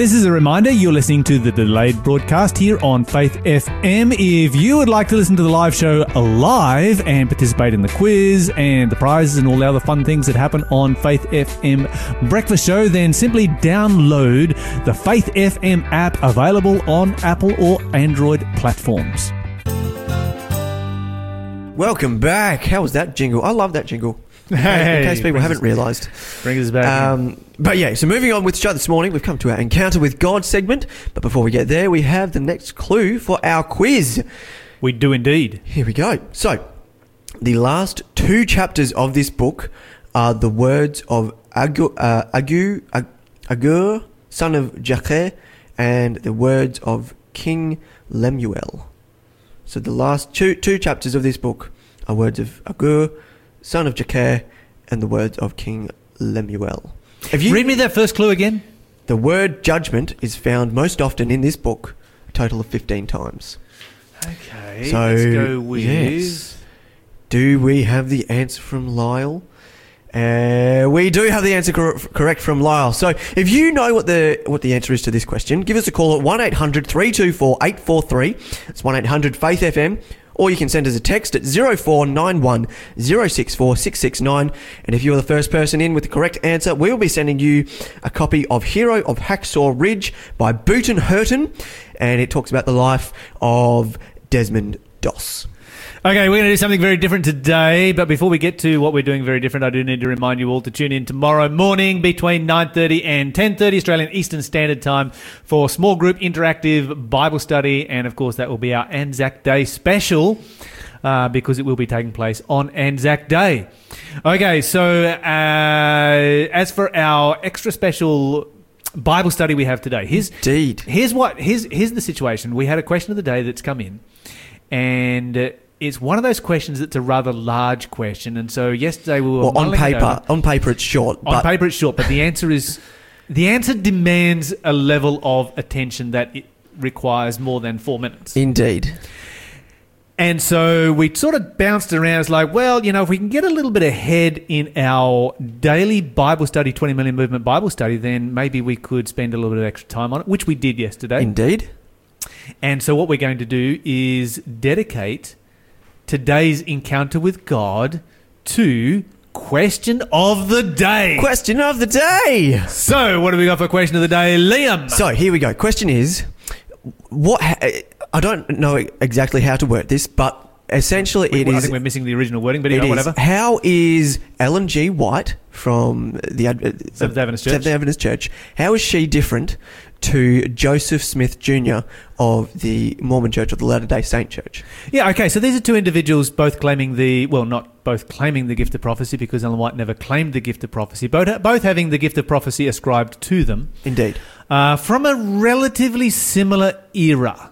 This is a reminder you're listening to the delayed broadcast here on Faith FM. If you would like to listen to the live show live and participate in the quiz and the prizes and all the other fun things that happen on Faith FM Breakfast Show, then simply download the Faith FM app available on Apple or Android platforms. Welcome back. How was that jingle? I love that jingle. In case people haven't realised. Bring us back. Um, but yeah, so moving on with the show this morning, we've come to our Encounter with God segment. But before we get there, we have the next clue for our quiz. we do indeed. Here we go. So, the last two chapters of this book are the words of Agu, uh, Agu, Ag- Agur, son of Jakeh, and the words of King Lemuel. So, the last two, two chapters of this book are words of Agur, son of Jakeh, and the words of King Lemuel. Have you Read me that first clue again. the word judgment is found most often in this book, a total of 15 times. Okay, So, let's go with. yes. Do we have the answer from Lyle? Uh, we do have the answer cor- correct from Lyle. So, if you know what the what the answer is to this question, give us a call at 1 800 324 843. It's 1 800 Faith FM. Or you can send us a text at 0491 064 669. And if you're the first person in with the correct answer, we'll be sending you a copy of Hero of Hacksaw Ridge by Booton Herndon. And it talks about the life of Desmond Doss. Okay, we're going to do something very different today, but before we get to what we're doing very different, I do need to remind you all to tune in tomorrow morning between 9:30 and 10:30 Australian Eastern Standard Time for small group interactive Bible study, and of course that will be our Anzac Day special. Uh, because it will be taking place on Anzac Day. Okay, so uh, as for our extra special Bible study we have today, here's Indeed. Here's what here's here's the situation. We had a question of the day that's come in, and uh, it's one of those questions that's a rather large question. And so yesterday we were Well, on paper, on paper it's short, On but paper it's short, but the answer is the answer demands a level of attention that it requires more than four minutes. indeed. And so we sort of bounced around. It's like, well, you know, if we can get a little bit ahead in our daily Bible study, 20 million movement Bible study, then maybe we could spend a little bit of extra time on it, which we did yesterday. Indeed. And so, what we're going to do is dedicate today's encounter with God to question of the day. Question of the day. so, what do we got for question of the day, Liam? So here we go. Question is, what? ha- I don't know exactly how to word this, but essentially it I is. think we're missing the original wording, but anyway, whatever. How is Ellen G. White from the Seventh Adventist Church. Seventh Adventist Church? How is she different to Joseph Smith Jr. of the Mormon Church of the Latter Day Saint Church? Yeah, okay. So these are two individuals both claiming the well, not both claiming the gift of prophecy because Ellen White never claimed the gift of prophecy. Both both having the gift of prophecy ascribed to them Indeed. uh, from a relatively similar era.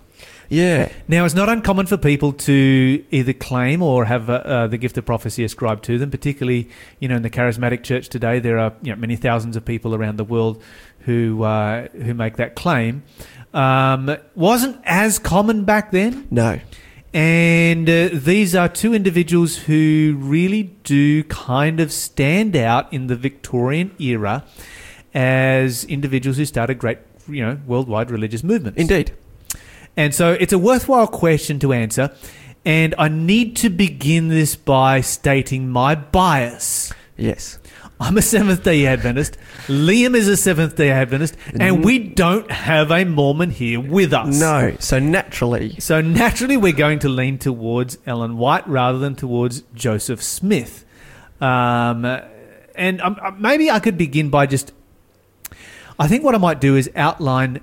Yeah. Now, it's not uncommon for people to either claim or have uh, uh, the gift of prophecy ascribed to them. Particularly, you know, in the charismatic church today, there are you know many thousands of people around the world who uh, who make that claim. Um, wasn't as common back then. No. And uh, these are two individuals who really do kind of stand out in the Victorian era as individuals who started great, you know, worldwide religious movements. Indeed. And so it's a worthwhile question to answer. And I need to begin this by stating my bias. Yes. I'm a Seventh day Adventist. Liam is a Seventh day Adventist. And we don't have a Mormon here with us. No. So naturally, So naturally, we're going to lean towards Ellen White rather than towards Joseph Smith. Um, and um, maybe I could begin by just. I think what I might do is outline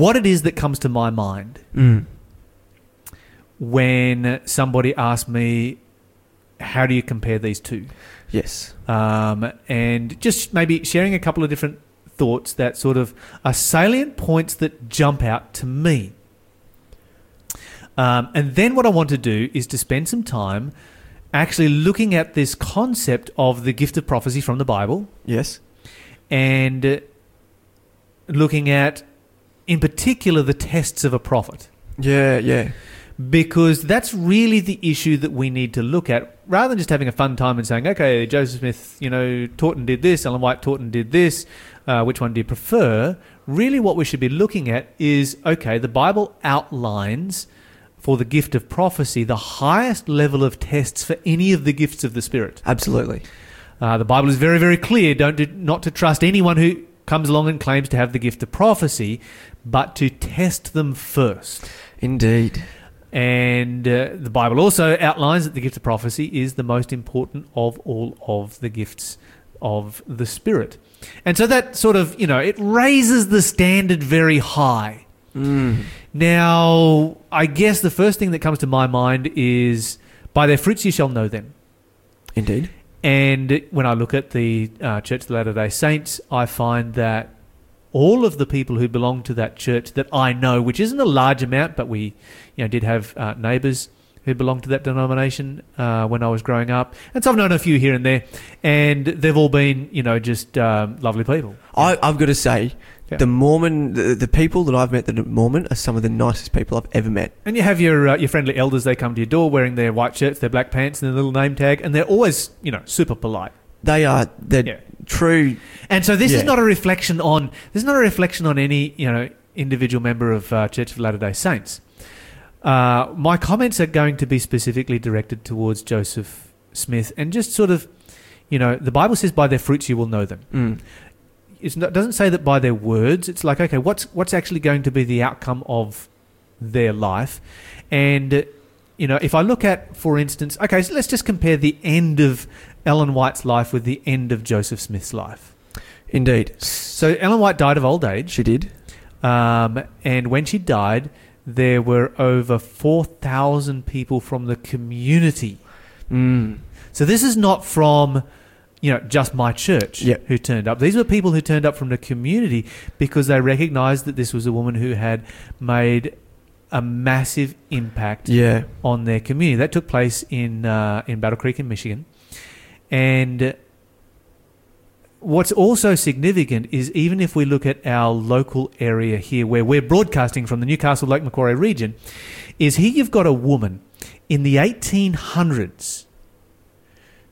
what it is that comes to my mind mm, when somebody asks me, "How do you compare these two? yes. um, and just maybe sharing a couple of different thoughts that sort of are salient points that jump out to me. Um, and then what I want to do is to spend some time actually looking at this concept of the gift of prophecy from the Bible Yes. and looking at, in particular, the tests of a prophet. Yeah. Yeah. because that's really the issue that we need to look at rather than just having a fun time and saying, okay, Joseph Smith, you know, taught and did this, Ellen White taught and did this, uh, which one do you prefer? Really, what we should be looking at is, okay, the Bible outlines for the gift of prophecy the highest level of tests for any of the gifts of the Spirit. Absolutely. Uh, the Bible is very, very clear don't do, not to trust anyone who comes along and claims to have the gift of prophecy, but to test them first. Indeed. And uh, the Bible also outlines that the gift of prophecy is the most important of all of the gifts of the Spirit. And so that sort of, you know, it raises the standard very high. Mm. Now, I guess the first thing that comes to my mind is by their fruits you shall know them. Indeed. And when I look at the uh, Church of the Latter day Saints, I find that all of the people who belong to that church that I know, which isn't a large amount, but we you know, did have uh, neighbours who belonged to that denomination uh, when I was growing up. And so I've known a few here and there, and they've all been, you know, just um, lovely people. I, I've got to say, Yeah. the Mormon, the, the people that I've met that are Mormon are some of the nicest people I've ever met. And you have your uh, your friendly elders. They come to your door wearing their white shirts, their black pants, and their little name tag, and they're always, you know, super polite. They are, they're Yeah. true. And so this is Yeah. not a reflection on this is not a reflection on any you know individual member of uh, Church of Latter Day Saints. Uh, my comments are going to be specifically directed towards Joseph Smith and just sort of, you know, the Bible says, "By their fruits you will know them." Mm. It's not, it doesn't say that by their words. It's like, okay, what's what's actually going to be the outcome of their life? And you know, if I look at, for instance, okay, so let's just compare the end of Ellen White's life with the end of Joseph Smith's life. Indeed. So Ellen White died of old age, She did. um, and when she died, there were over four thousand people from the community. Mm. So this is not from, you know, just my church Yeah. who turned up. These were people who turned up from the community because they recognised that this was a woman who had made a massive impact Yeah. on their community. That took place in uh, in Battle Creek in Michigan, and what's also significant is even if we look at our local area here, where we're broadcasting from the Newcastle Lake Macquarie region, is here you've got a woman in the 1800s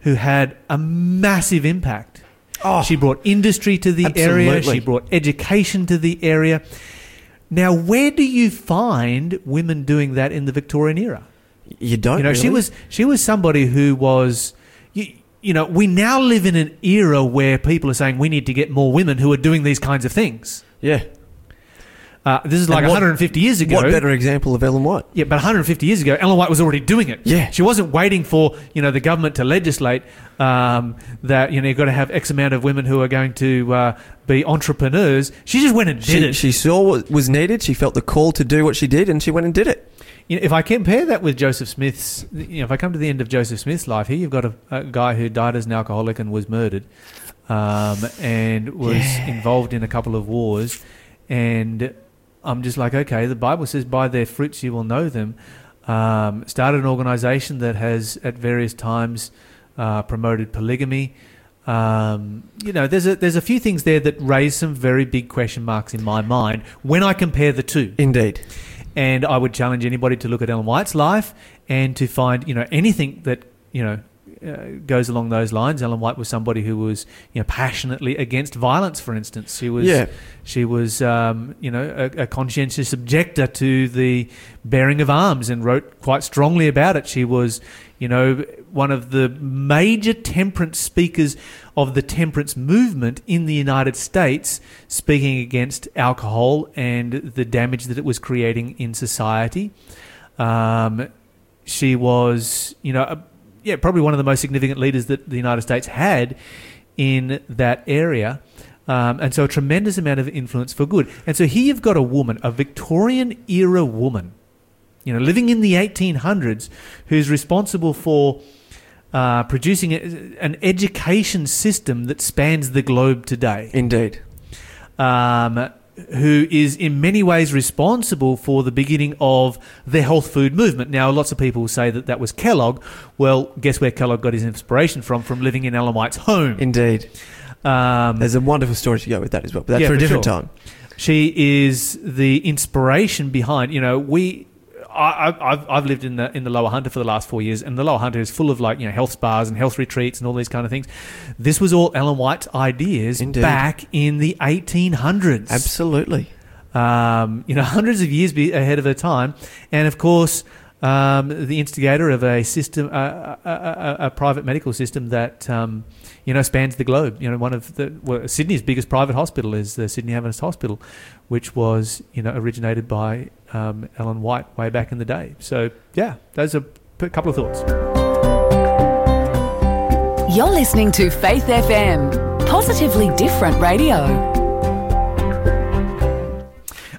who had a massive impact. Oh, She brought industry to the area. She brought education to the area. Now, where do you find women doing that in the Victorian era? you don't. you know, she was she was somebody who was, you, you know, we now live in an era where people are saying we need to get more women who are doing these kinds of things. Yeah. Uh, this is like what- 150 years ago. What better example of Ellen White? Yeah, but 150 years ago, Ellen White was already doing it. Yeah. she wasn't waiting for you know the government to legislate um, that you know you've got to have X amount of women who are going to uh, be entrepreneurs. She just went and did She, it. she saw what was needed. She felt the call to do what she did, and she went and did it. You know, if I compare that with Joseph Smith's, you know, if I come to the end of Joseph Smith's life, here you've got a, a guy who died as an alcoholic and was murdered, um, and was Yeah. involved in a couple of wars, and I'm just like, okay, the Bible says, "By their fruits you will know them." Um, started an organisation that has, at various times, uh, promoted polygamy. Um, you know, there's a there's a few things there that raise some very big question marks in my mind when I compare the two. Indeed. And I would challenge anybody to look at Ellen White's life and to find, you know, anything that, you know, uh, goes along those lines. Ellen White was somebody who was, you know, passionately against violence, for instance. She was, Yeah. she was, um, you know, a, a conscientious objector to the bearing of arms and wrote quite strongly about it. She was, you know, one of the major temperance speakers of the temperance movement in the United States, speaking against alcohol and the damage that it was creating in society. Um, she was, you know, a, yeah, probably one of the most significant leaders that the United States had in that area. Um, and so a tremendous amount of influence for good. And so here you've got a woman, a Victorian era woman, you know, living in the 1800s, who's responsible for uh, producing a, an education system that spans the globe today Indeed. um, who is in many ways responsible for the beginning of the health food movement. Now, lots of people say that that was Kellogg. Well, guess where Kellogg got his inspiration from? From living in Ellen White's home. Indeed. Um, There's a wonderful story to go with that as well, but that's Yeah, for a different sure. time. she is the inspiration behind, you know, we. I, I- I've I've lived in the in the Lower Hunter for the last four years, and the Lower Hunter is full of like you know health spas and health retreats and all these kind of things. This was all Ellen White's ideas Indeed. back in the 1800s Absolutely. um, you know, hundreds of years be ahead of her time, and of course, um, the instigator of a system, a, a, a, a private medical system that um, you know spans the globe. You know, one of the well, Sydney's biggest private hospital is the Sydney Adventist Hospital, which was you know originated by um, Ellen White way back in the day. So yeah, those are a couple of thoughts. You're listening to Faith FM, positively different radio.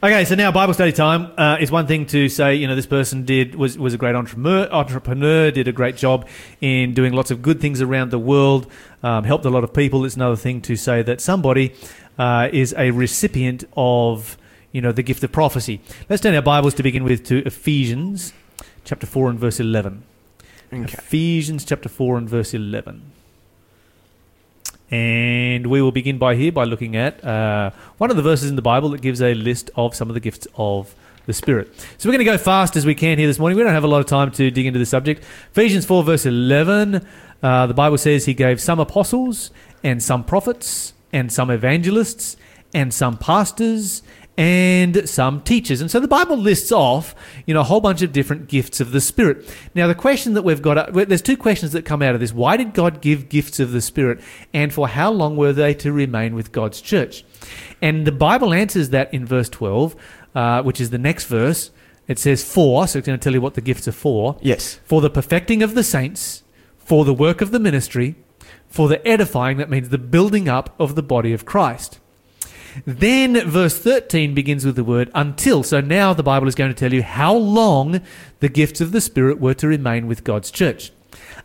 Okay, so now Bible study time uh, is one thing to say. You know, this person did was was a great entrepreneur. Entrepreneur did a great job in doing lots of good things around the world. Um, helped a lot of people. It's another thing to say that somebody uh, is a recipient of you know the gift of prophecy. Let's turn our Bibles to begin with to Ephesians chapter four and verse eleven. Okay. Ephesians chapter 4 and verse 11. And we will begin by here by looking at uh, one of the verses in the Bible that gives a list of some of the gifts of the Spirit. So we're going to go fast as we can here this morning. We don't have a lot of time to dig into the subject. Ephesians 4, verse 11, uh, the Bible says he gave some apostles and some prophets and some evangelists and some pastors and some teachers. And so the Bible lists off, you know, a whole bunch of different gifts of the Spirit. Now, the question that we've got, uh, there's two questions that come out of this. Why did God give gifts of the Spirit? And for how long were they to remain with God's church? And the Bible answers that in verse 12, uh, which is the next verse. It says for, so it's going to tell you what the gifts are for. Yes. For the perfecting of the saints, for the work of the ministry, for the edifying, that means the building up of the body of Christ. Then verse 13 begins with the word until. So now the Bible is going to tell you how long the gifts of the Spirit were to remain with God's church.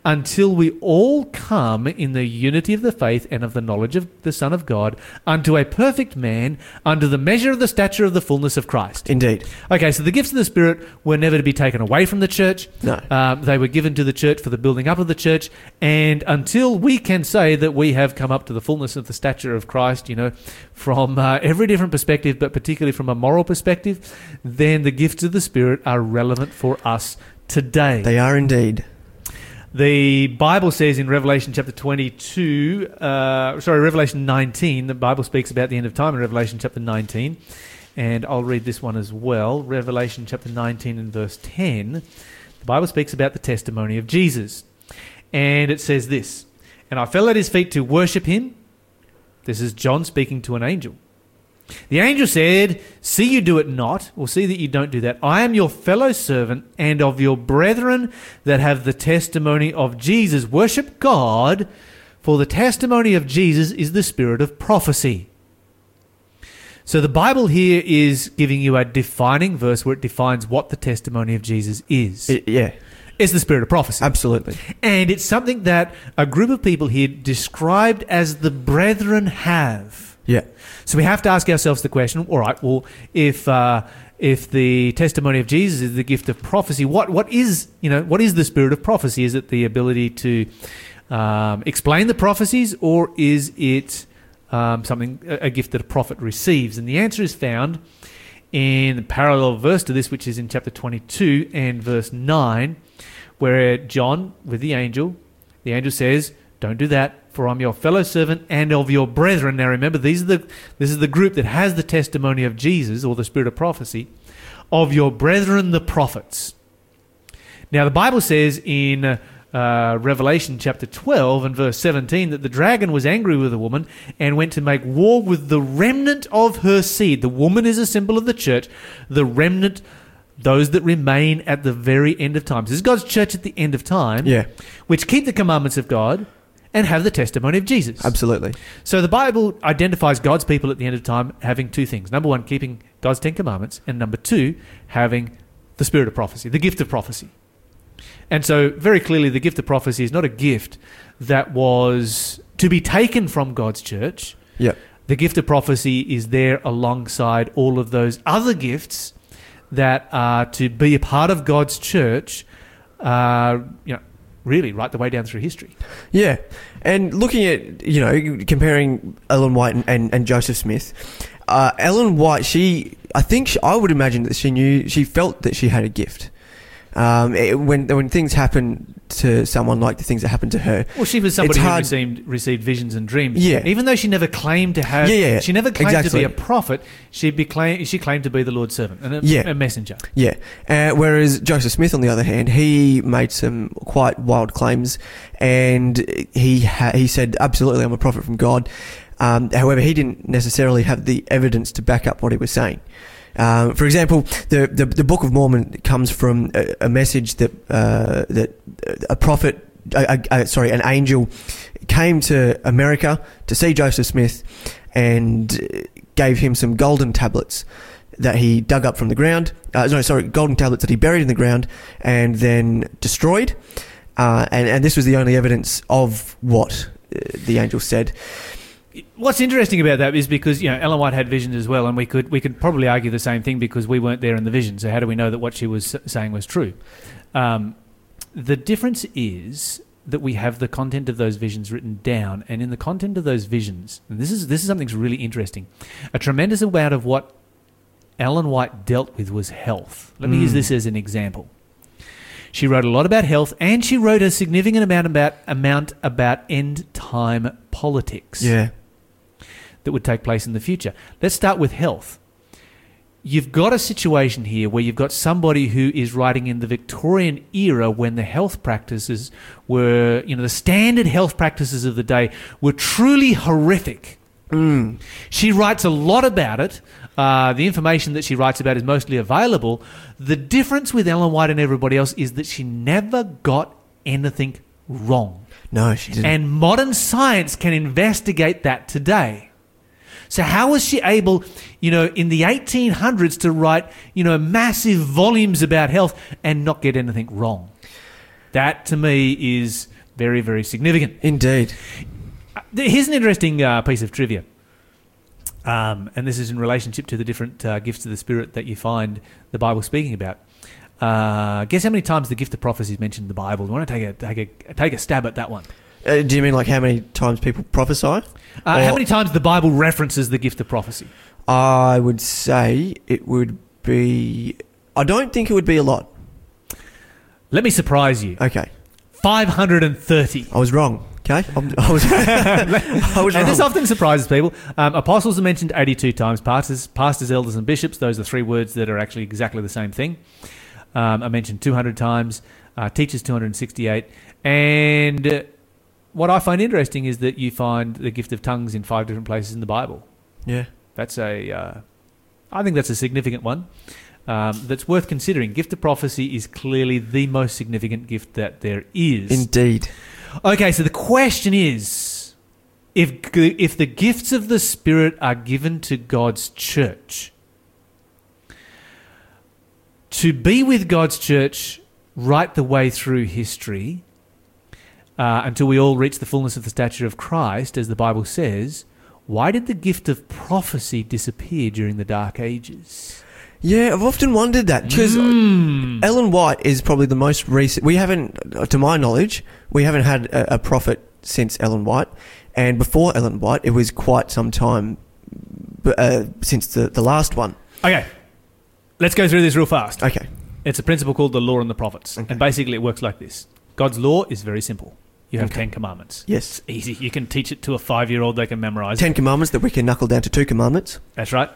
Until we all come in the unity of the faith and of the knowledge of the Son of God unto a perfect man, under the measure of the stature of the fullness of Christ. Indeed. Okay, so the gifts of the Spirit were never to be taken away from the church. No. Um, they were given to the church for the building up of the church. And until we can say that we have come up to the fullness of the stature of Christ, you know, from uh, every different perspective, but particularly from a moral perspective, then the gifts of the Spirit are relevant for us today. They are indeed. The Bible says in Revelation chapter 22, uh, sorry, Revelation 19, the Bible speaks about the end of time in Revelation chapter 19. And I'll read this one as well. Revelation chapter 19 and verse 10. The Bible speaks about the testimony of Jesus. And it says this And I fell at his feet to worship him. This is John speaking to an angel. The angel said, See you do it not, or see that you don't do that. I am your fellow servant and of your brethren that have the testimony of Jesus. Worship God, for the testimony of Jesus is the spirit of prophecy. So the Bible here is giving you a defining verse where it defines what the testimony of Jesus is. It- yeah. it's the spirit of prophecy. Absolutely. And it's something that a group of people here described as the brethren have. Yeah. So we have to ask ourselves the question: All right, well, if uh, if the testimony of Jesus is the gift of prophecy, what what is you know what is the spirit of prophecy? Is it the ability to um, explain the prophecies, or is it um, something a a gift that a prophet receives? And the answer is found in the parallel verse to this, which is in chapter twenty-two and verse nine, where John with the angel, the angel says, "Don't do that." For I'm your fellow servant and of your brethren. Now remember, these are the this is the group that has the testimony of Jesus or the spirit of prophecy, of your brethren the prophets. Now the Bible says in uh, Revelation chapter 12 and verse 17 that the dragon was angry with the woman and went to make war with the remnant of her seed. The woman is a symbol of the church. The remnant, those that remain at the very end of time. This is God's church at the end of time, Yeah. which keep the commandments of God and have the testimony of Jesus. Absolutely. So the Bible identifies God's people at the end of time having two things. Number one, keeping God's Ten Commandments, and number two, having the spirit of prophecy, the gift of prophecy. And so, very clearly, the gift of prophecy is not a gift that was to be taken from God's church. Yeah. The gift of prophecy is there alongside all of those other gifts that are to be a part of God's church, uh, you know, really right the way down through history. Yeah, and looking at you know comparing Ellen White and, and, and Joseph Smith, uh, Ellen White, she I think she, I would imagine that she knew she felt that she had a gift. Um, it- when when things happen to someone like the things that happened to her, Well, she was somebody who received received visions and dreams. Yeah. Even though she never claimed to have, Yeah, yeah, she never claimed Exactly. to be a prophet. She be claim, she claimed to be the Lord's servant and a, Yeah. a messenger. Yeah. Uh, whereas Joseph Smith, on the other hand, he made some quite wild claims, and he ha- he said, "Absolutely, I'm a prophet from God." Um, however, he didn't necessarily have the evidence to back up what he was saying. Um, for example, the, the the Book of Mormon comes from a, a message that uh, that a prophet, uh, uh, sorry, an angel, came to America to see Joseph Smith, and gave him some golden tablets that he dug up from the ground. Uh, no, sorry, golden tablets that he buried in the ground and then destroyed. Uh, and, and this was the only evidence of what uh, the angel said. What's interesting about that is because you know Ellen White had visions as well, and we could we could probably argue the same thing because we weren't there in the vision. So how do we know that what she was saying was true? Um, the difference is that we have the content of those visions written down, and in the content of those visions, and this is this is something that's really interesting. A tremendous amount of what Ellen White dealt with was health. Let me use Mm. this as an example. She wrote a lot about health, and she wrote a significant amount about amount about end time politics Yeah. That would take place in the future. Let's start with health. You've got a situation here where you've got somebody who is writing in the Victorian era when the health practices were, you know, the standard health practices of the day were truly horrific. Mm. She writes a lot about it. Uh, the information that she writes about is mostly available. The difference with Ellen White and everybody else is that she never got anything wrong. No, she didn't. And modern science can investigate that today. So how was she able, you know, in the 1800s to write, you know, massive volumes about health and not get anything wrong? That to me is very, very significant. Indeed. Uh, Here's an interesting uh, piece of trivia. Um, and this is in relationship to the different uh, gifts of the Spirit that you find the Bible speaking about. Uh, guess how many times the gift of prophecy is mentioned in the Bible? You want to take a, take a, take a stab at that one? Uh, do you mean like how many times people prophesy? Uh, how many times the Bible references the gift of prophecy? I would say it would be. I don't think it would be a lot. Let me surprise you. Okay. 530. I was wrong. Okay. I'm, I was. I was And this often surprises people. Um, apostles are mentioned 82 times. Pastors, pastors, elders, and bishops, those are three words that are actually exactly the same thing, um, are mentioned 200 times. Uh, teachers, 268. And uh, what I find interesting is that you find the gift of tongues in five different places in the Bible. Yeah. That's a, uh, I think that's a significant one. Um, that's worth considering. Gift of prophecy is clearly the most significant gift that there is. Indeed. Okay, so the question is if if the gifts of the spirit are given to God's church to be with God's church right the way through history uh, until we all reach the fullness of the stature of Christ as the Bible says, why did the gift of prophecy disappear during the dark ages? Yeah, I've often wondered that because Hmm. Ellen White is probably the most recent. We haven't, to my knowledge, we haven't had a, a prophet since Ellen White, and before Ellen White, it was quite some time uh, since the the last one. Okay, let's go through this real fast. Okay. It's a principle called the law and the prophets. Okay. And basically, it works like this God's law is very simple. You have Okay. 10 commandments. Yes. Easy. You can teach it to a five year old, they can memorize Ten it. commandments that we can knuckle down to two commandments. That's right.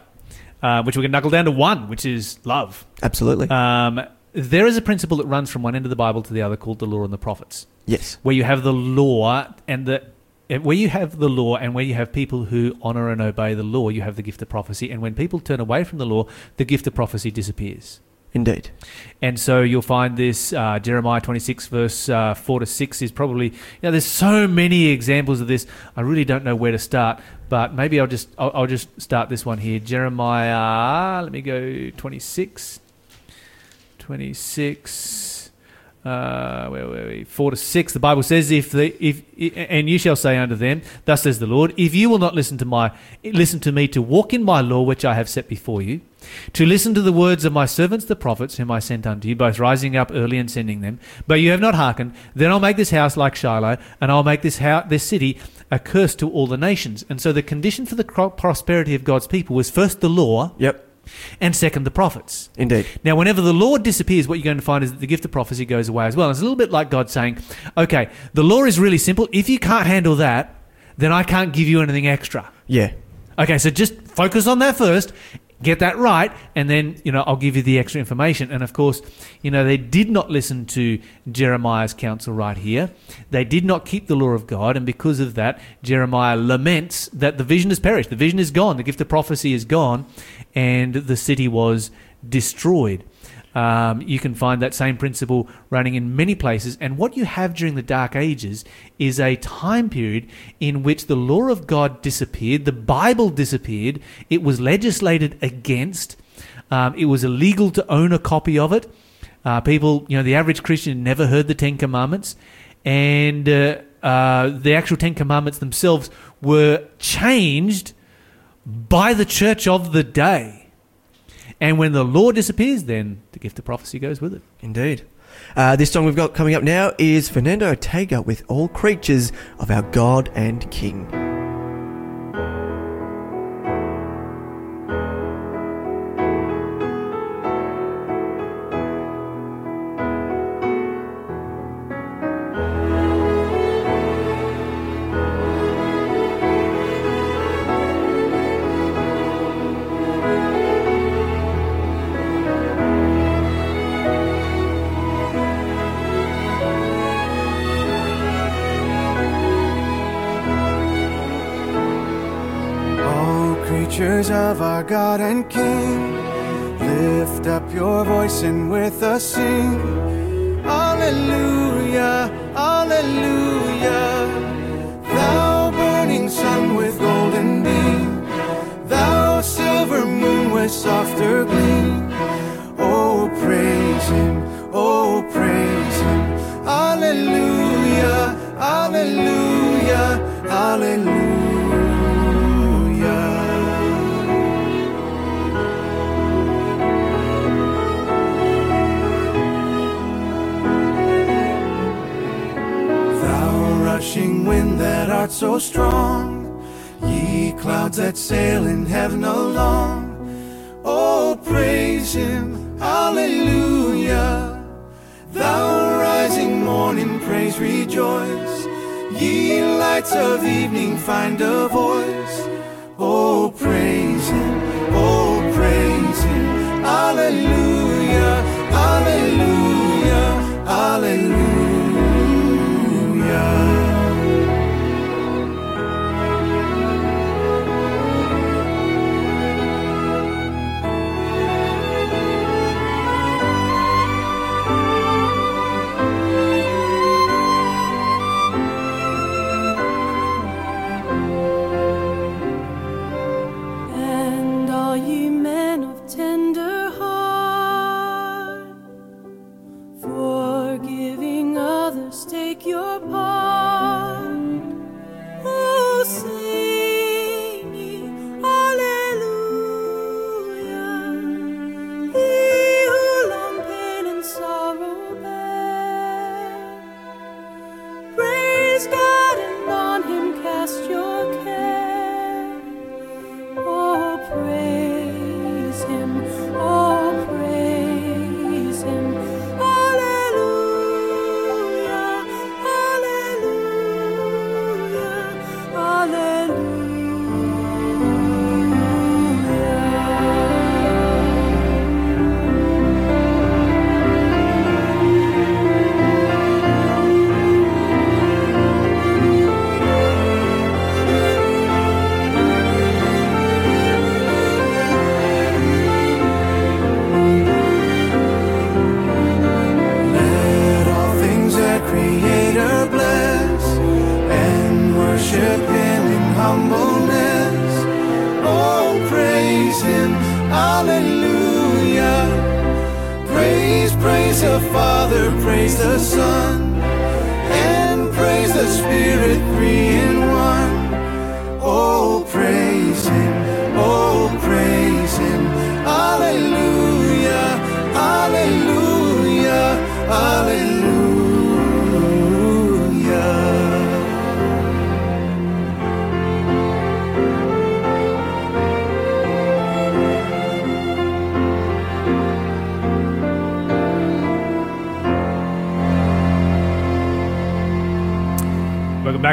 Uh, which we can knuckle down to one, which is love. Absolutely. Um, there is a principle that runs from one end of the Bible to the other called the law and the prophets, yes. where you have the law and the. eh, Where you have the law and where you have people who honor and obey the law, you have the gift of prophecy. And when people turn away from the law, the gift of prophecy disappears. Indeed. And so you'll find this uh, Jeremiah 26, verse uh, 4 to 6 is probably, you know, there's so many examples of this. I really don't know where to start, but maybe I'll just, I'll, I'll just start this one here. Jeremiah, let me go 26. 26. Uh, where were we? Four to six. The Bible says, "If the if and you shall say unto them, Thus says the Lord: If you will not listen to my listen to me to walk in my law which I have set before you, to listen to the words of my servants the prophets whom I sent unto you, both rising up early and sending them, but you have not hearkened, then I'll make this house like Shiloh, and I'll make this house, this city a curse to all the nations." And so the condition for the prosperity of God's people was first the law, Yep. And second, the prophets. Indeed. Now, whenever the law disappears, what you're going to find is that the gift of prophecy goes away as well. It's a little bit like God saying, okay, the law is really simple. If you can't handle that, then I can't give you anything extra. Yeah. Okay, so just focus on that first, get that right, and then, you know, I'll give you the extra information. And of course, you know, they did not listen to Jeremiah's counsel right here. They did not keep the law of God, and because of that, Jeremiah laments that the vision has perished. The vision is gone, the gift of prophecy is gone, and the city was destroyed. Um, you can find that same principle running in many places. And what you have during the Dark Ages is a time period in which the law of God disappeared, the Bible disappeared, it was legislated against, um, it was illegal to own a copy of it. Uh, people, you know, the average Christian never heard the Ten Commandments, and uh, uh, the actual Ten Commandments themselves were changed by the church of the day. And when the law disappears, then the gift of prophecy goes with it. Indeed. Uh, this song we've got coming up now is Fernando Ortega with All Creatures of Our God and King. God and King, lift up your voice and with us sing. Clouds that sail in heaven along. Oh, praise him, hallelujah. Thou rising morning, praise, rejoice. Ye lights of evening, find a voice.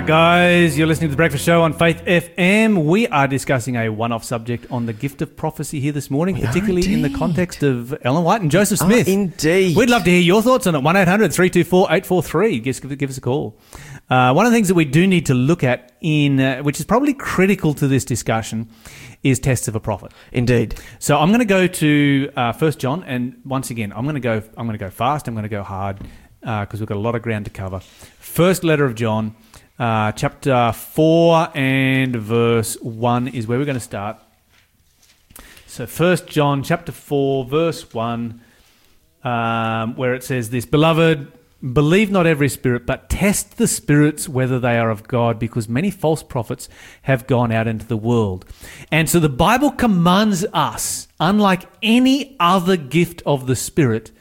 Guys. You're listening to the Breakfast Show on Faith FM. We are discussing a one-off subject on the gift of prophecy here this morning, We particularly in the context of Ellen White and Joseph Smith. indeed. We'd love to hear your thoughts on it. 1-800-324-843. Give, us- give us a call. Uh, one of the things that we do need to look at in, uh, which is probably critical to this discussion, is tests of a prophet. Indeed. So I'm going to go to uh, First John, and once again, I'm going to go. I'm going to go fast. I'm going to go hard because we've got a lot of ground to cover. First letter of John, uh, chapter four and verse one is where we're going to start. So First John, chapter four, verse one, um, where it says this, beloved. Believe not every spirit, but test the spirits whether they are of God, because many false prophets have gone out into the world. And so the Bible commands us, unlike any other gift of the Spirit,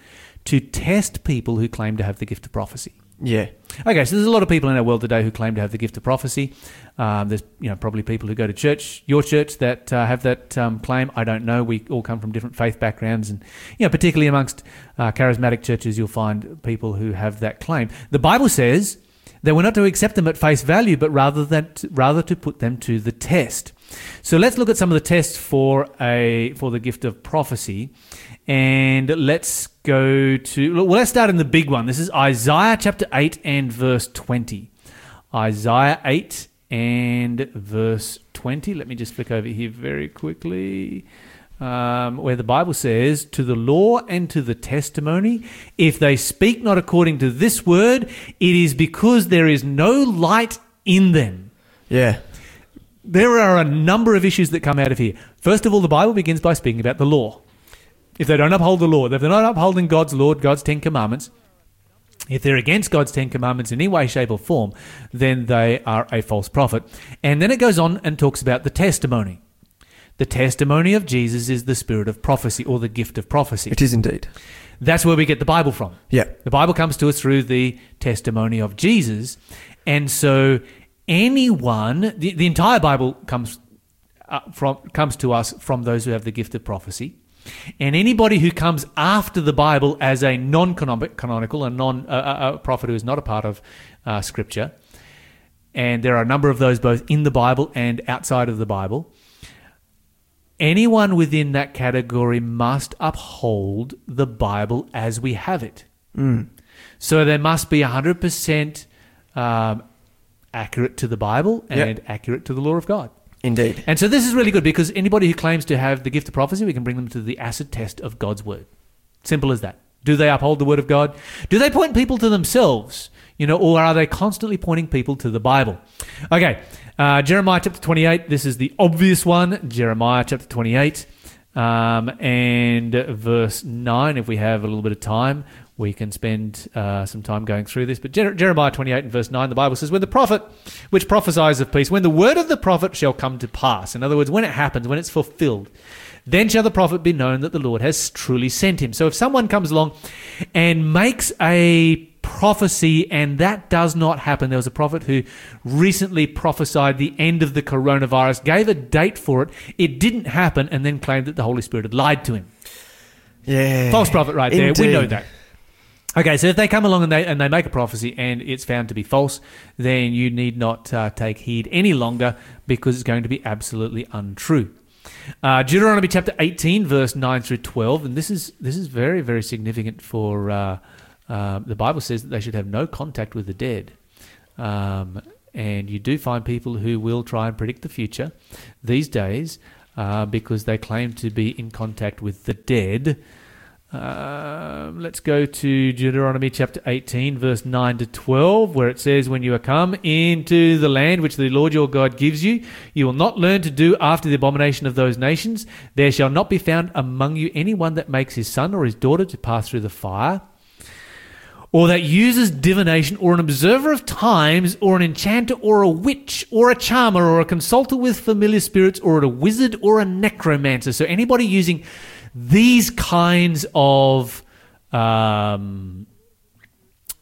to test people who claim to have the gift of prophecy. Yeah. Okay, so there's a lot of people in our world today who claim to have the gift of prophecy. Um, there's you know probably people who go to church, your church, that uh, have that um, claim. I don't know. We all come from different faith backgrounds, and you know particularly amongst uh, charismatic churches, you'll find people who have that claim. The Bible says that we're not to accept them at face value, but rather that rather to put them to the test. So let's look at some of the tests for a for the gift of prophecy, and let's go to well. Let's start in the big one. This is Isaiah chapter eight and verse twenty. Isaiah eight and verse twenty. Let me just flick over here very quickly. Um, where the Bible says, To the law and to the testimony, if they speak not according to this word, it is because there is no light in them. Yeah. There are a number of issues that come out of here. First of all, the Bible begins by speaking about the law. If they don't uphold the law, if they're not upholding God's law, God's Ten Commandments, if they're against God's Ten Commandments in any way, shape, or form, then they are a false prophet. And then it goes on and talks about the testimony. The testimony of Jesus is the spirit of prophecy or the gift of prophecy. It is indeed. That's where we get the Bible from. Yeah. The Bible comes to us through the testimony of Jesus. And so anyone, the, the entire Bible comes uh, from comes to us from those who have the gift of prophecy. And anybody who comes after the Bible as a non-canonical, a non uh, a prophet who is not a part of uh, Scripture, and there are a number of those both in the Bible and outside of the Bible. Anyone within that category must uphold the Bible as we have it. So there must be 100% um, accurate to the Bible and Yep. accurate to the law of God. Indeed. And so this is really good because anybody who claims to have the gift of prophecy, we can bring them to the acid test of God's word. Simple as that. Do they uphold the word of God? Do they point people to themselves? You know, or are they constantly pointing people to the Bible? Okay, uh, Jeremiah chapter 28. This is the obvious one. Jeremiah chapter 28 um, and verse 9. If we have a little bit of time, we can spend uh, some time going through this. But Jer- Jeremiah 28 and verse 9, the Bible says, When the prophet which prophesies of peace, when the word of the prophet shall come to pass, in other words, when it happens, when it's fulfilled, then shall the prophet be known that the Lord has truly sent him. So if someone comes along and makes a prophecy and that does not happen, there was a prophet who recently prophesied the end of the coronavirus, gave a date for it, it didn't happen, and then claimed that the Holy Spirit had lied to him. Yeah. False prophet right there. We know that. Okay, so if they come along and they and they make a prophecy and it's found to be false, then you need not uh, take heed any longer because it's going to be absolutely untrue. Uh, Deuteronomy chapter 18, verse 9 through 12, and this is this is very very significant for uh, uh, the Bible says that they should have no contact with the dead. Um, and you do find people who will try and predict the future these days uh, because they claim to be in contact with the dead. Um, let's go to Deuteronomy chapter 18, verse 9 to 12, where it says, When you are come into the land which the Lord your God gives you, you will not learn to do after the abomination of those nations. There shall not be found among you any one that makes his son or his daughter to pass through the fire, or that uses divination, or an observer of times, or an enchanter, or a witch, or a charmer, or a consulter with familiar spirits, or a wizard, or a necromancer. So anybody using these kinds of um,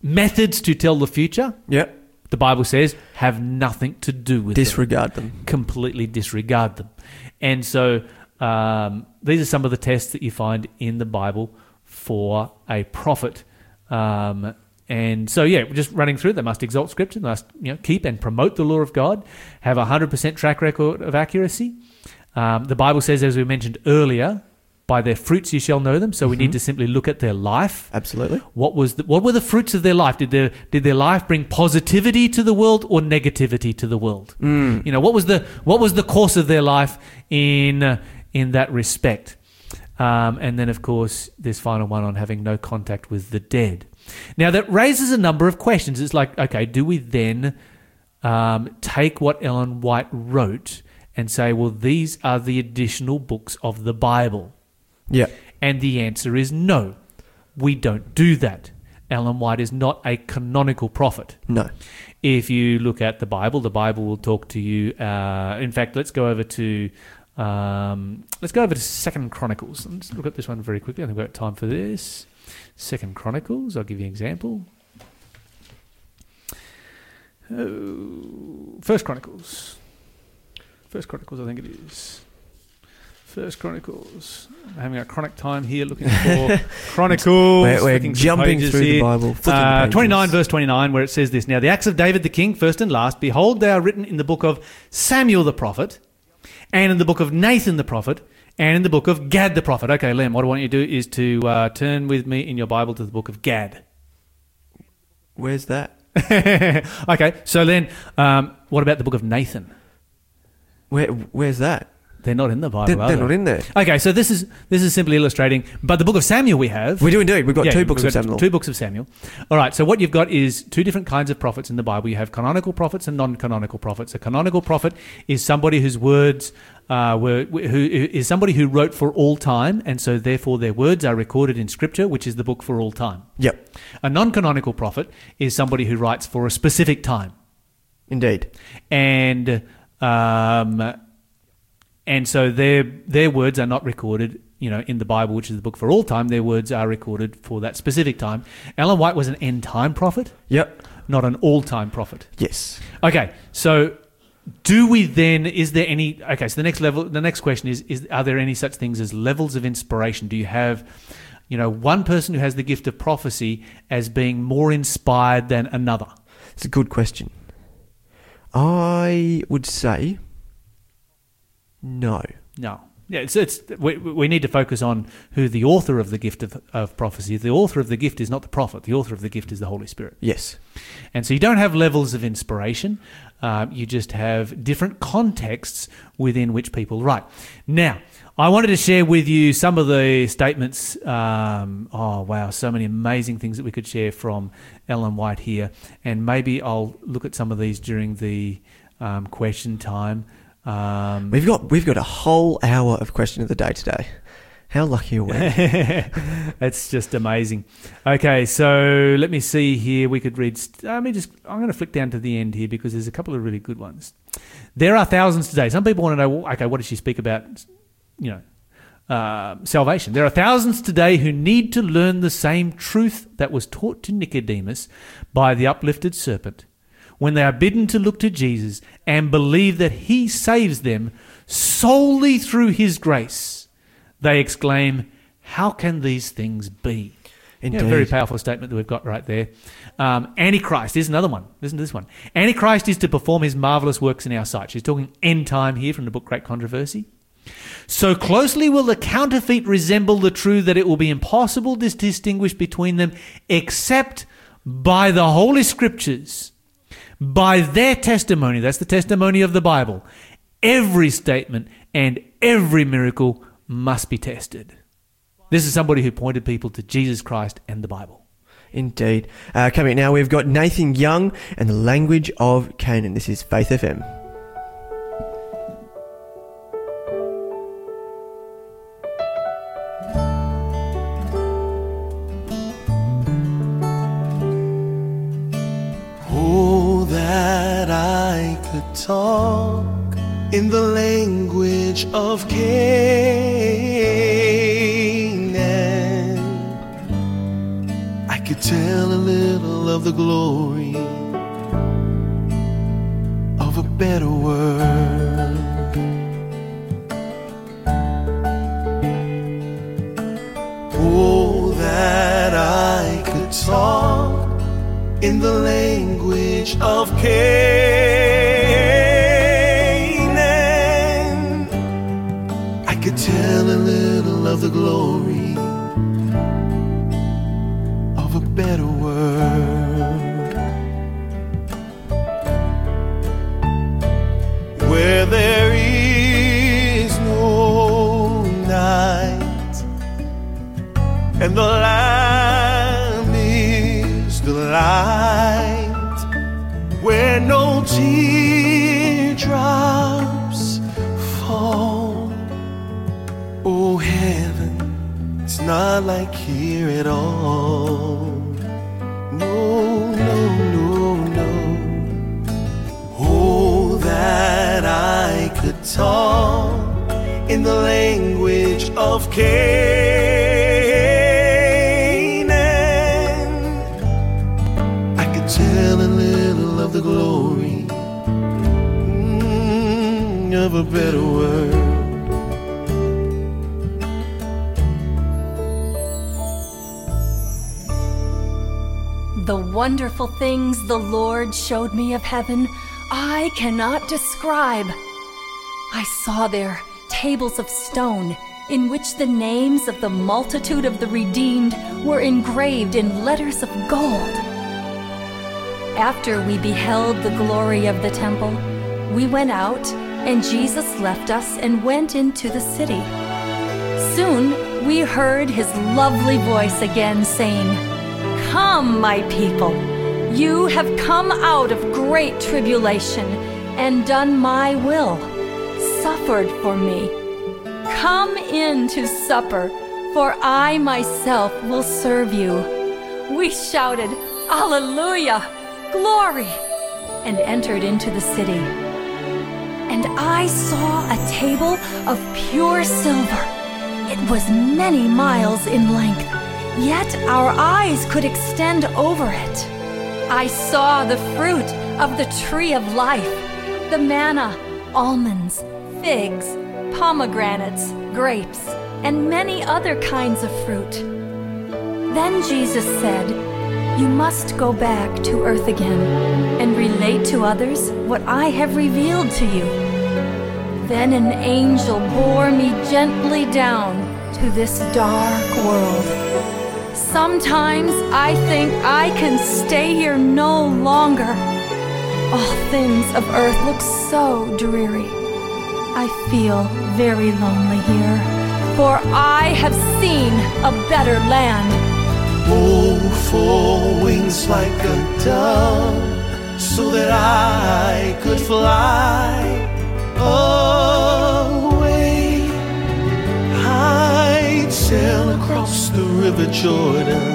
methods to tell the future, Yep. the Bible says, have nothing to do with them Disregard them. completely disregard them. And so um, these are some of the tests that you find in the Bible for a prophet um, and so, yeah, just running through, they must exalt Scripture, they must you know, keep and promote the law of God, have a 100% track record of accuracy. Um, the Bible says, as we mentioned earlier, by their fruits you shall know them. So we need to simply look at their life. Absolutely. What was the, what were the fruits of their life? Did their did their life bring positivity to the world or negativity to the world? Mm. You know, what was the what was the course of their life in uh, in that respect? Um, and then, of course, this final one on having no contact with the dead. Now, that raises a number of questions. It's like, okay, do we then um, take what Ellen White wrote and say, well, these are the additional books of the Bible? Yeah. And the answer is no. We don't do that. Ellen White is not a canonical prophet. No. If you look at the Bible, the Bible will talk to you. Uh, in fact, let's go over to um, let's go over to Second Chronicles. Let's look at this one very quickly. I think we've got time for this. Second Chronicles. I'll give you an example. Oh, First Chronicles. First Chronicles, I think it is. First Chronicles. I'm having a chronic time here looking for Chronicles. We're, we're through jumping through the. Bible. Uh, pages. 29 verse 29 where it says this now the acts of david the king first and last behold they are written in the book of samuel the prophet and in the book of nathan the prophet and in the book of gad the prophet okay Lem, what i want you to do is to uh, turn with me in your bible to the book of gad Where's that? okay so then um, what about the book of nathan Where Where's that? They're not in the bible They're, are they're they? not in there. okay so this is this is simply illustrating but the book of samuel we have We do indeed. We've got Yeah, two books we've of got Samuel. Two books of Samuel. All right. So what you've got is two different kinds of prophets in the Bible. You have canonical prophets and non-canonical prophets. A canonical prophet is somebody whose words uh, were who who is somebody who wrote for all time, and so therefore their words are recorded in Scripture, which is the book for all time. Yep. A non-canonical prophet is somebody who writes for a specific time Indeed. and um, and so their their words are not recorded, you know, in the Bible, which is the book for all time. Their words are recorded for that specific time. Ellen White was an end time prophet, Yep. not an all time prophet. Yes. Okay, so do we then? Is there any? Okay, so the next level, the next question is: Is are there any such things as levels of inspiration? Do you have, you know, one person who has the gift of prophecy as being more inspired than another? It's a good question. I would say no. No. Yeah, it's, it's we, we need to focus on who the author of the gift of, of prophecy is. The author of the gift is not the prophet. The author of the gift is the Holy Spirit. Yes. And so you don't have levels of inspiration. Um, you just have different contexts within which people write. Now, I wanted to share with you some of the statements. Um, oh, wow, so many amazing things that we could share from Ellen White here. And maybe I'll look at some of these during the um, question time. Um, We've got we've got a whole hour of question of the day today. How lucky are we? That's just amazing. Okay, so let me see here. We could read. Let me just. I'm going to flick down to the end here because there's a couple of really good ones. There are thousands today. Some people want to know. Okay, what did she speak about? You know, uh, salvation. There are thousands today who need to learn the same truth that was taught to Nicodemus by the uplifted serpent. When they are bidden to look to Jesus and believe that He saves them solely through His grace, they exclaim, How can these things be? Yeah, Indeed. very powerful statement that we've got right there. Um, Antichrist is another one. Listen to this one. Antichrist is to perform his marvelous works in our sight. She's talking end time here from the book Great Controversy. So closely will the counterfeit resemble the true that it will be impossible to distinguish between them except by the Holy Scriptures, by their testimony. That's the testimony of the Bible. Every statement and every miracle must be tested. This is somebody who pointed people to Jesus Christ and the Bible. Indeed. Uh, coming now, we've got Nathan Young and the language of Canaan. This is Faith FM. Talk in the language of Canaan. I could tell a little of the glory of a better world. Oh, that I could talk in the language of Canaan. Of the glory of a better world. Where there is no night and the Lamb not like here at all. No, no, no, no. Oh, that I could talk in the language of Canaan. I could tell a little of the glory mm, of a better world. Wonderful things the Lord showed me of heaven, I cannot describe. I saw there tables of stone in which the names of the multitude of the redeemed were engraved in letters of gold. After we beheld the glory of the temple, we went out, and Jesus left us and went into the city. Soon we heard his lovely voice again saying, Come, my people, you have come out of great tribulation and done my will, suffered for me. Come in to supper, for I myself will serve you. We shouted, Alleluia! Glory! and entered into the city. And I saw a table of pure silver. It was many miles in length, yet our eyes could extend over it. I saw the fruit of the tree of life, the manna, almonds, figs, pomegranates, grapes, and many other kinds of fruit. Then Jesus said, You must go back to earth again and relate to others what I have revealed to you. Then an angel bore me gently down to this dark world. Sometimes I think I can stay here no longer. All things of earth look so dreary. I feel very lonely here, for I have seen a better land. Oh, for wings like a dove, so that I could fly away. Sail across the river Jordan.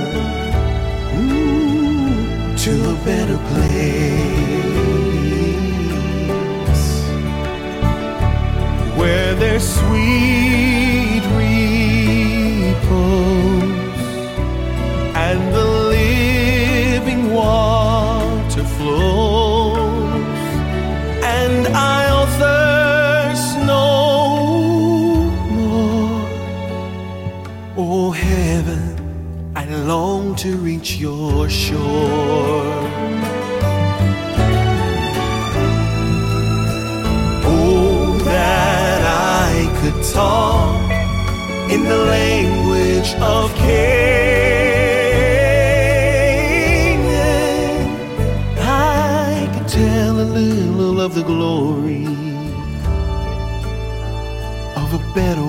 Mm, to a better place. Where there's sweet to reach your shore. Oh, that I could talk in the language of Canaan. I could tell a little of the glory of a better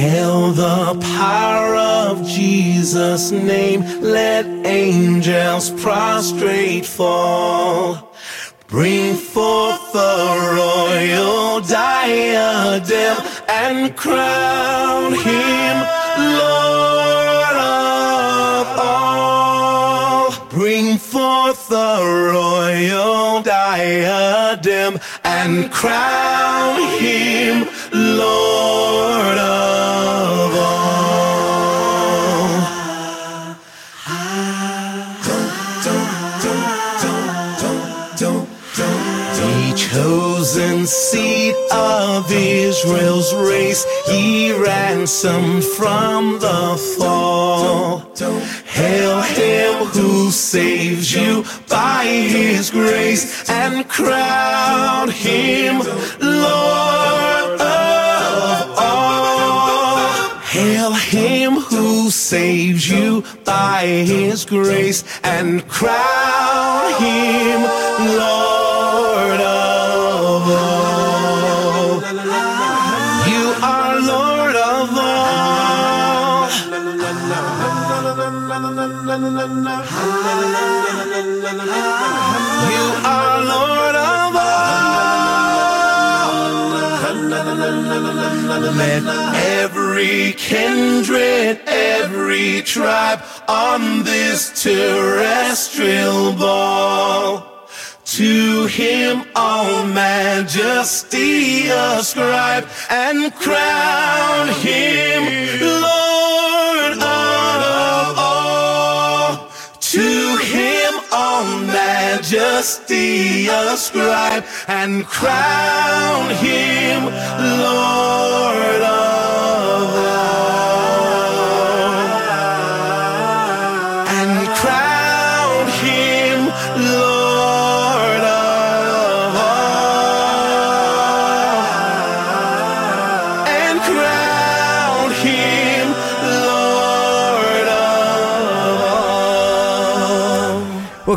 hail the power of Jesus' name. Let angels prostrate fall. Bring forth the royal diadem and crown him Lord of all. Bring forth the royal diadem and crown seed of Israel's race, he ransomed from the fall. Hail him who saves you by his grace and crown him Lord of all. Hail him who saves you by his grace and crown him Lord are Lord of all. Let every kindred, every tribe on this terrestrial ball. To him all majesty ascribe and crown him Lord majesty ascribe and crown him Lord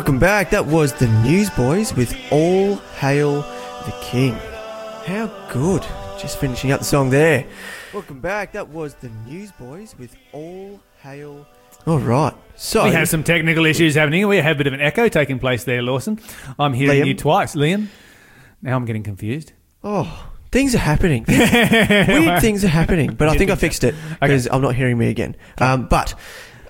Welcome back. That was the Newsboys with All Hail the King. How good. Just finishing up the song there. Welcome back. That was the Newsboys with All Hail. All right. So we have some technical issues happening. We have a bit of an echo taking place there, Lawson. I'm hearing Liam? you twice, Liam. Now I'm getting confused. Oh, things are happening. Weird things are happening, but I think I fixed it because I'm not hearing me again. Um, but,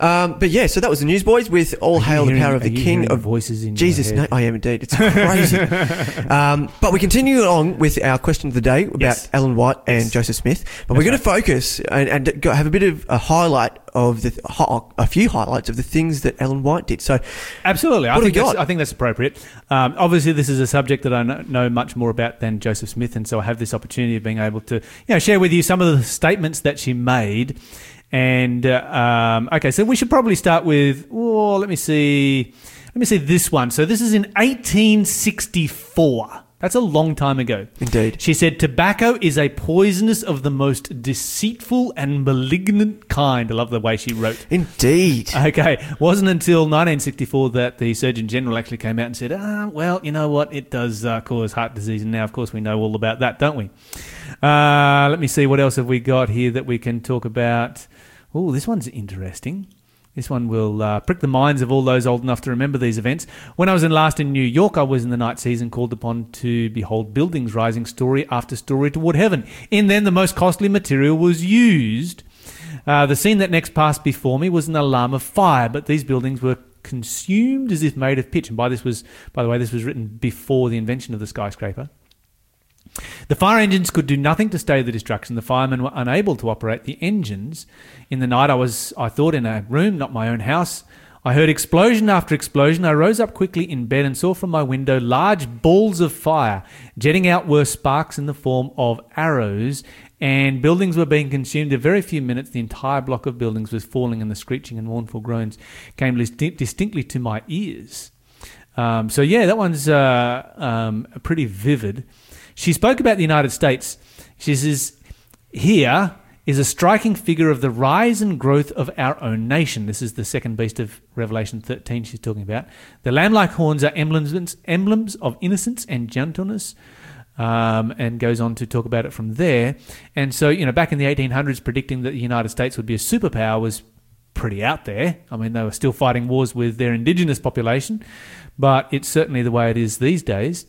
um, but yeah, so that was the Newsboys with "All Hail the Power of the King of voices in Jesus." No, I am indeed. It's crazy. um, but we continue on with our question of the day about Yes. Ellen White and Joseph Smith. But we're going to focus and, and go, have a bit of a highlight of the a few highlights of the things that Ellen White did. So, Absolutely, I think that's? I think that's appropriate. Um, obviously, this is a subject that I know, know much more about than Joseph Smith, and so I have this opportunity of being able to, you know, share with you some of the statements that she made. And uh, um, okay, so we should probably start with. Oh, let me see. Let me see this one. So this is in 1864. That's a long time ago. Indeed. She said, Tobacco is a poisonous of the most deceitful and malignant kind. I love the way she wrote. indeed, Okay, wasn't until 1964 that the Surgeon General actually came out and said, ah, well, you know what, it does uh, cause heart disease, and now, of course, we know all about that, don't we? Uh, let me see, what else have we got here that we can talk about? Oh, this one's interesting. This one will uh, prick the minds of all those old enough to remember these events. When I was in last in New York, I was in the night season called upon to behold buildings rising story after story toward heaven. In them, the most costly material was used. Uh, the scene that next passed before me was an alarm of fire, but these buildings were consumed as if made of pitch. And by this was, by the way, this was written before the invention of the skyscraper. The fire engines could do nothing to stay the destruction. The firemen were unable to operate the engines. In the night, I was, I thought, in a room, not my own house. I heard explosion after explosion. I rose up quickly in bed and saw from my window large balls of fire. Jetting out were sparks in the form of arrows, and buildings were being consumed. In very few minutes, the entire block of buildings was falling, and the screeching and mournful groans came distinctly to my ears. Um, so, yeah, that one's uh, um, pretty vivid. She spoke about the United States. She says, Here is a striking figure of the rise and growth of our own nation. This is the second beast of Revelation 13 she's talking about. The lamb like horns are emblems, emblems of innocence and gentleness. Um, and goes on to talk about it from there. And so, you know, back in the 1800s, predicting that the United States would be a superpower was pretty out there. I mean, they were still fighting wars with their indigenous population, but it's certainly the way it is these days.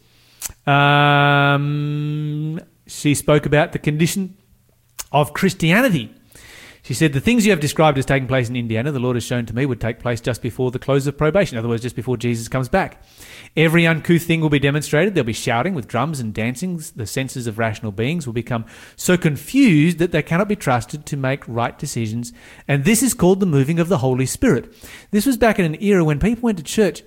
Um, she spoke about the condition of Christianity. She said, The things you have described as taking place in Indiana, the Lord has shown to me would take place just before the close of probation, in other words, just before Jesus comes back. Every uncouth thing will be demonstrated. There'll be shouting with drums and dancing. The senses of rational beings will become so confused that they cannot be trusted to make right decisions. And this is called the moving of the Holy Spirit. This was back in an era when people went to church,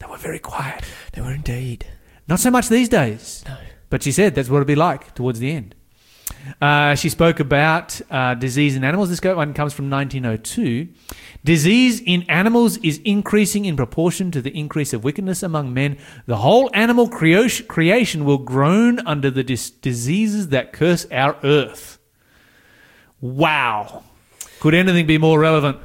they were very quiet. They were indeed. Not so much these days. No. But she said that's what it'd be like towards the end. Uh, she spoke about uh, disease in animals. This one comes from 1902. Disease in animals is increasing in proportion to the increase of wickedness among men. The whole animal creation, creation will groan under the dis- diseases that curse our earth. Wow. Could anything be more relevant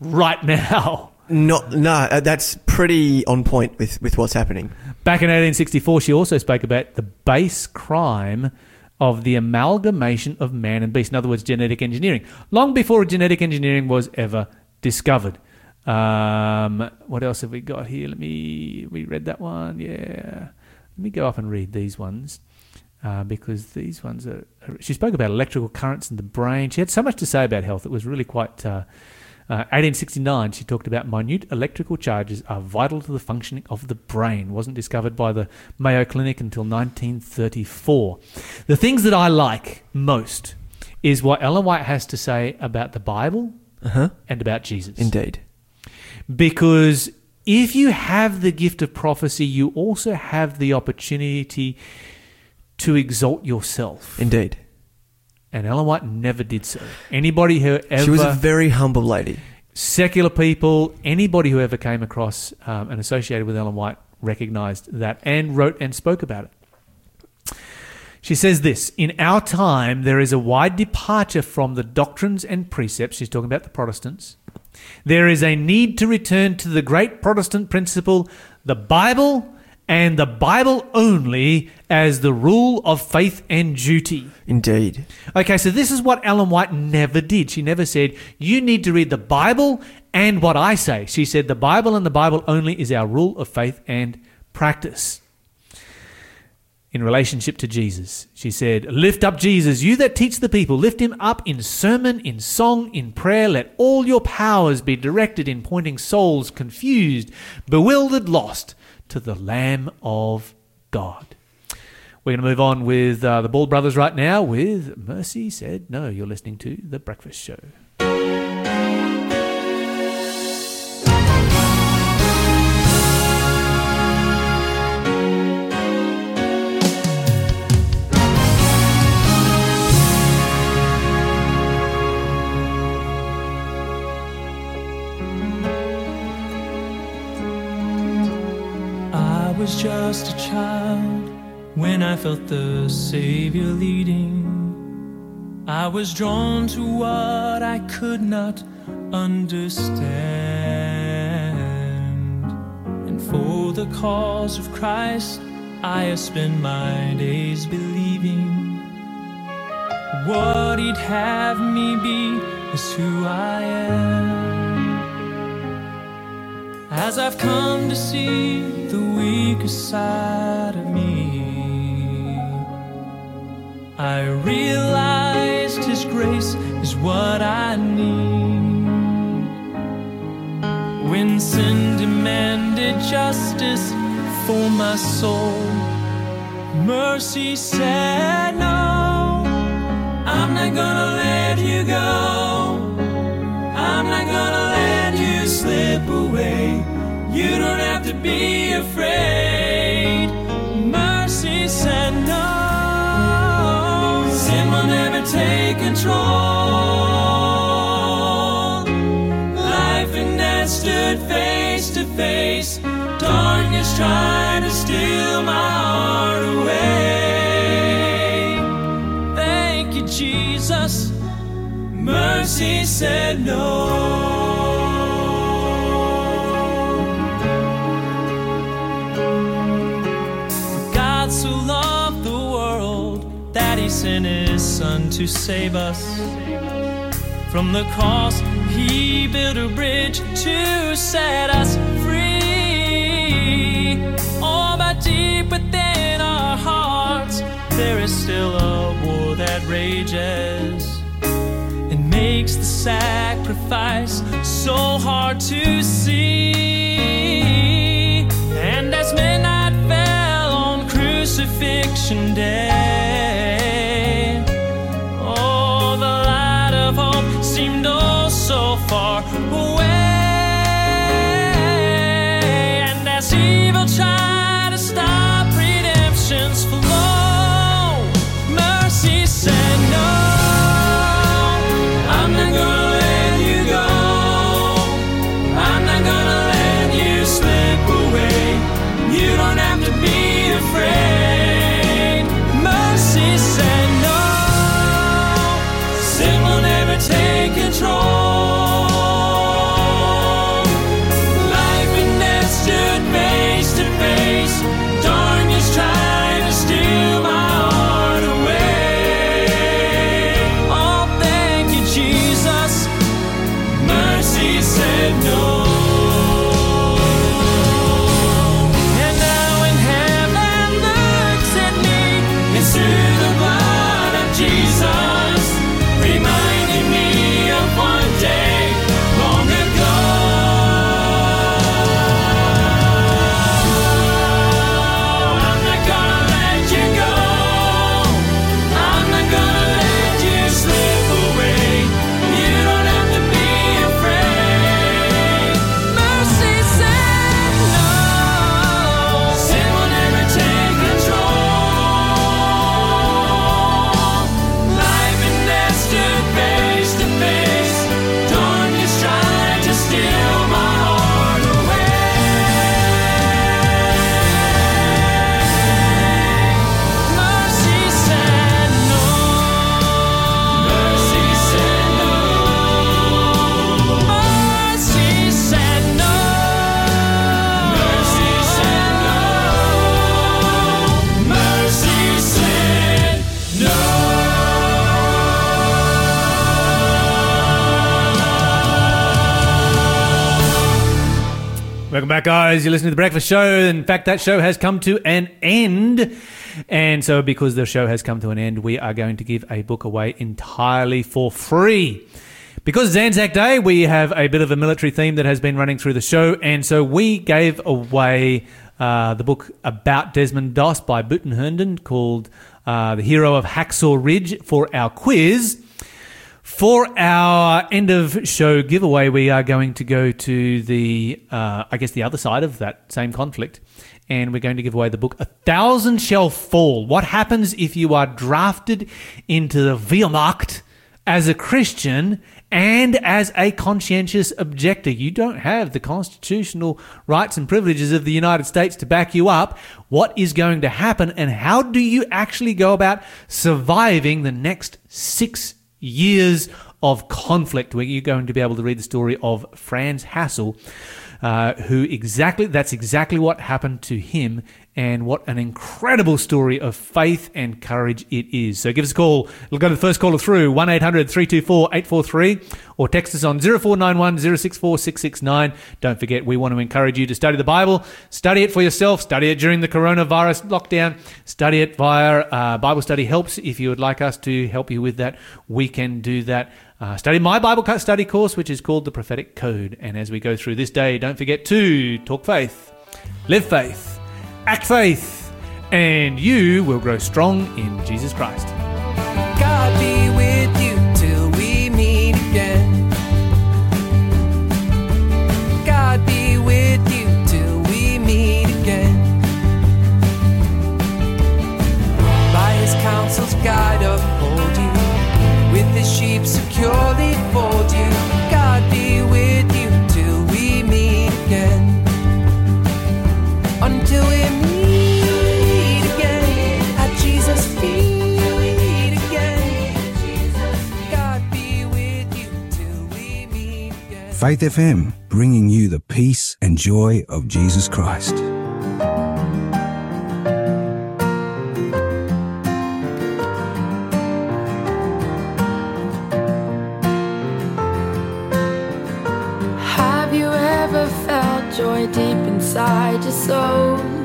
right now? Not, no, uh, that's pretty on point with, with what's happening. Back in 1864, she also spoke about the base crime of the amalgamation of man and beast. In other words, genetic engineering. Long before genetic engineering was ever discovered. Um, what else have we got here? Let me. We read that one. Yeah. Let me go up and read these ones. Uh, because these ones are. She spoke about electrical currents in the brain. She had so much to say about health. It was really quite uh, 1869, uh, she talked about minute electrical charges are vital to the functioning of the brain. Wasn't discovered by the Mayo Clinic until 1934. The things that I like most is what Ellen White has to say about the Bible uh-huh. and about Jesus. Indeed. Because if you have the gift of prophecy, you also have the opportunity to exalt yourself. Indeed and Ellen White never did so. Anybody who ever she was a very humble lady. Secular people, anybody who ever came across um, and associated with Ellen White recognized that and wrote and spoke about it. She says this In our time, there is a wide departure from the doctrines and precepts. She's talking about the Protestants. There is a need to return to the great Protestant principle the Bible and the Bible only as the rule of faith and duty. Indeed. Okay, so this is what Ellen White never did. She never said, You need to read the Bible and what I say. She said, The Bible and the Bible only is our rule of faith and practice. In relationship to Jesus, she said, Lift up Jesus, you that teach the people, lift him up in sermon, in song, in prayer. Let all your powers be directed in pointing souls confused, bewildered, lost to the Lamb of God. We're going to move on with uh, the Ball Brothers right now with Mercy Said No. You're listening to The Breakfast Show. Just a child when I felt the Savior leading. I was drawn to what I could not understand. And for the cause of Christ, I have spent my days believing what He'd have me be is who I am. As I've come to see the weaker side of me. I realized His grace is what I need. When sin demanded justice for my soul, mercy said, No, I'm not gonna let you go. You don't have to be afraid. Mercy said no. Sin will never take control. Life and death stood face to face. Darkness tried to steal my heart away. Thank you, Jesus. Mercy said no. Sent his son to save us. From the cross, he built a bridge to set us free. Oh, but deep within our hearts, there is still a war that rages and makes the sacrifice so hard to see. And as midnight fell on crucifixion day, seemed oh so far away. And as evil tried to stop redemption's flow, back, guys. You're listening to The Breakfast Show. In fact, that show has come to an end. And so, because the show has come to an end, we are going to give a book away entirely for free. Because it's Anzac Day, we have a bit of a military theme that has been running through the show. And so, we gave away uh, the book about Desmond Doss by Booton Herndon called uh, The Hero of Hacksaw Ridge for our quiz. For our end of show giveaway, we are going to go to the, uh, I guess, the other side of that same conflict, and we're going to give away the book "A Thousand Shall Fall." What happens if you are drafted into the Wehrmacht as a Christian and as a conscientious objector? You don't have the constitutional rights and privileges of the United States to back you up. What is going to happen, and how do you actually go about surviving the next six? Years of conflict. Where you're going to be able to read the story of Franz Hasel, uh, who exactly that's exactly what happened to him, and what an incredible story of faith and courage it is. So give us a call. We'll go to the first caller through 1 800 324 843 or text us on 0491 064 669. Don't forget, we want to encourage you to study the Bible. Study it for yourself. Study it during the coronavirus lockdown. Study it via uh, Bible Study Helps. If you would like us to help you with that, we can do that. Uh, study my Bible study course, which is called the Prophetic Code. And as we go through this day, don't forget to talk faith, live faith, act faith, and you will grow strong in Jesus Christ. God be with you till we meet again. God be with you till we meet again. By his counsel's guide uphold you. With his sheep securely fold you. Faith FM, bringing you the peace and joy of Jesus Christ. Have you ever felt joy deep inside your soul?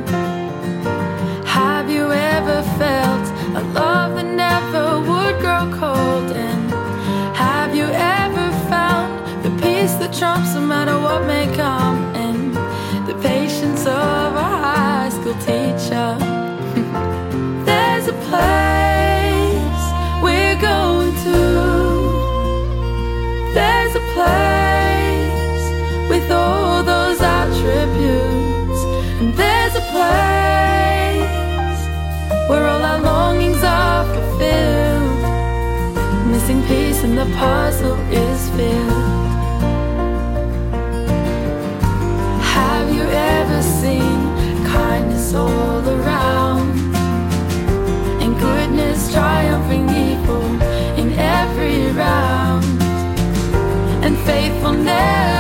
The puzzle is filled. Have you ever seen kindness all around? And goodness triumphing evil in every round and faithfulness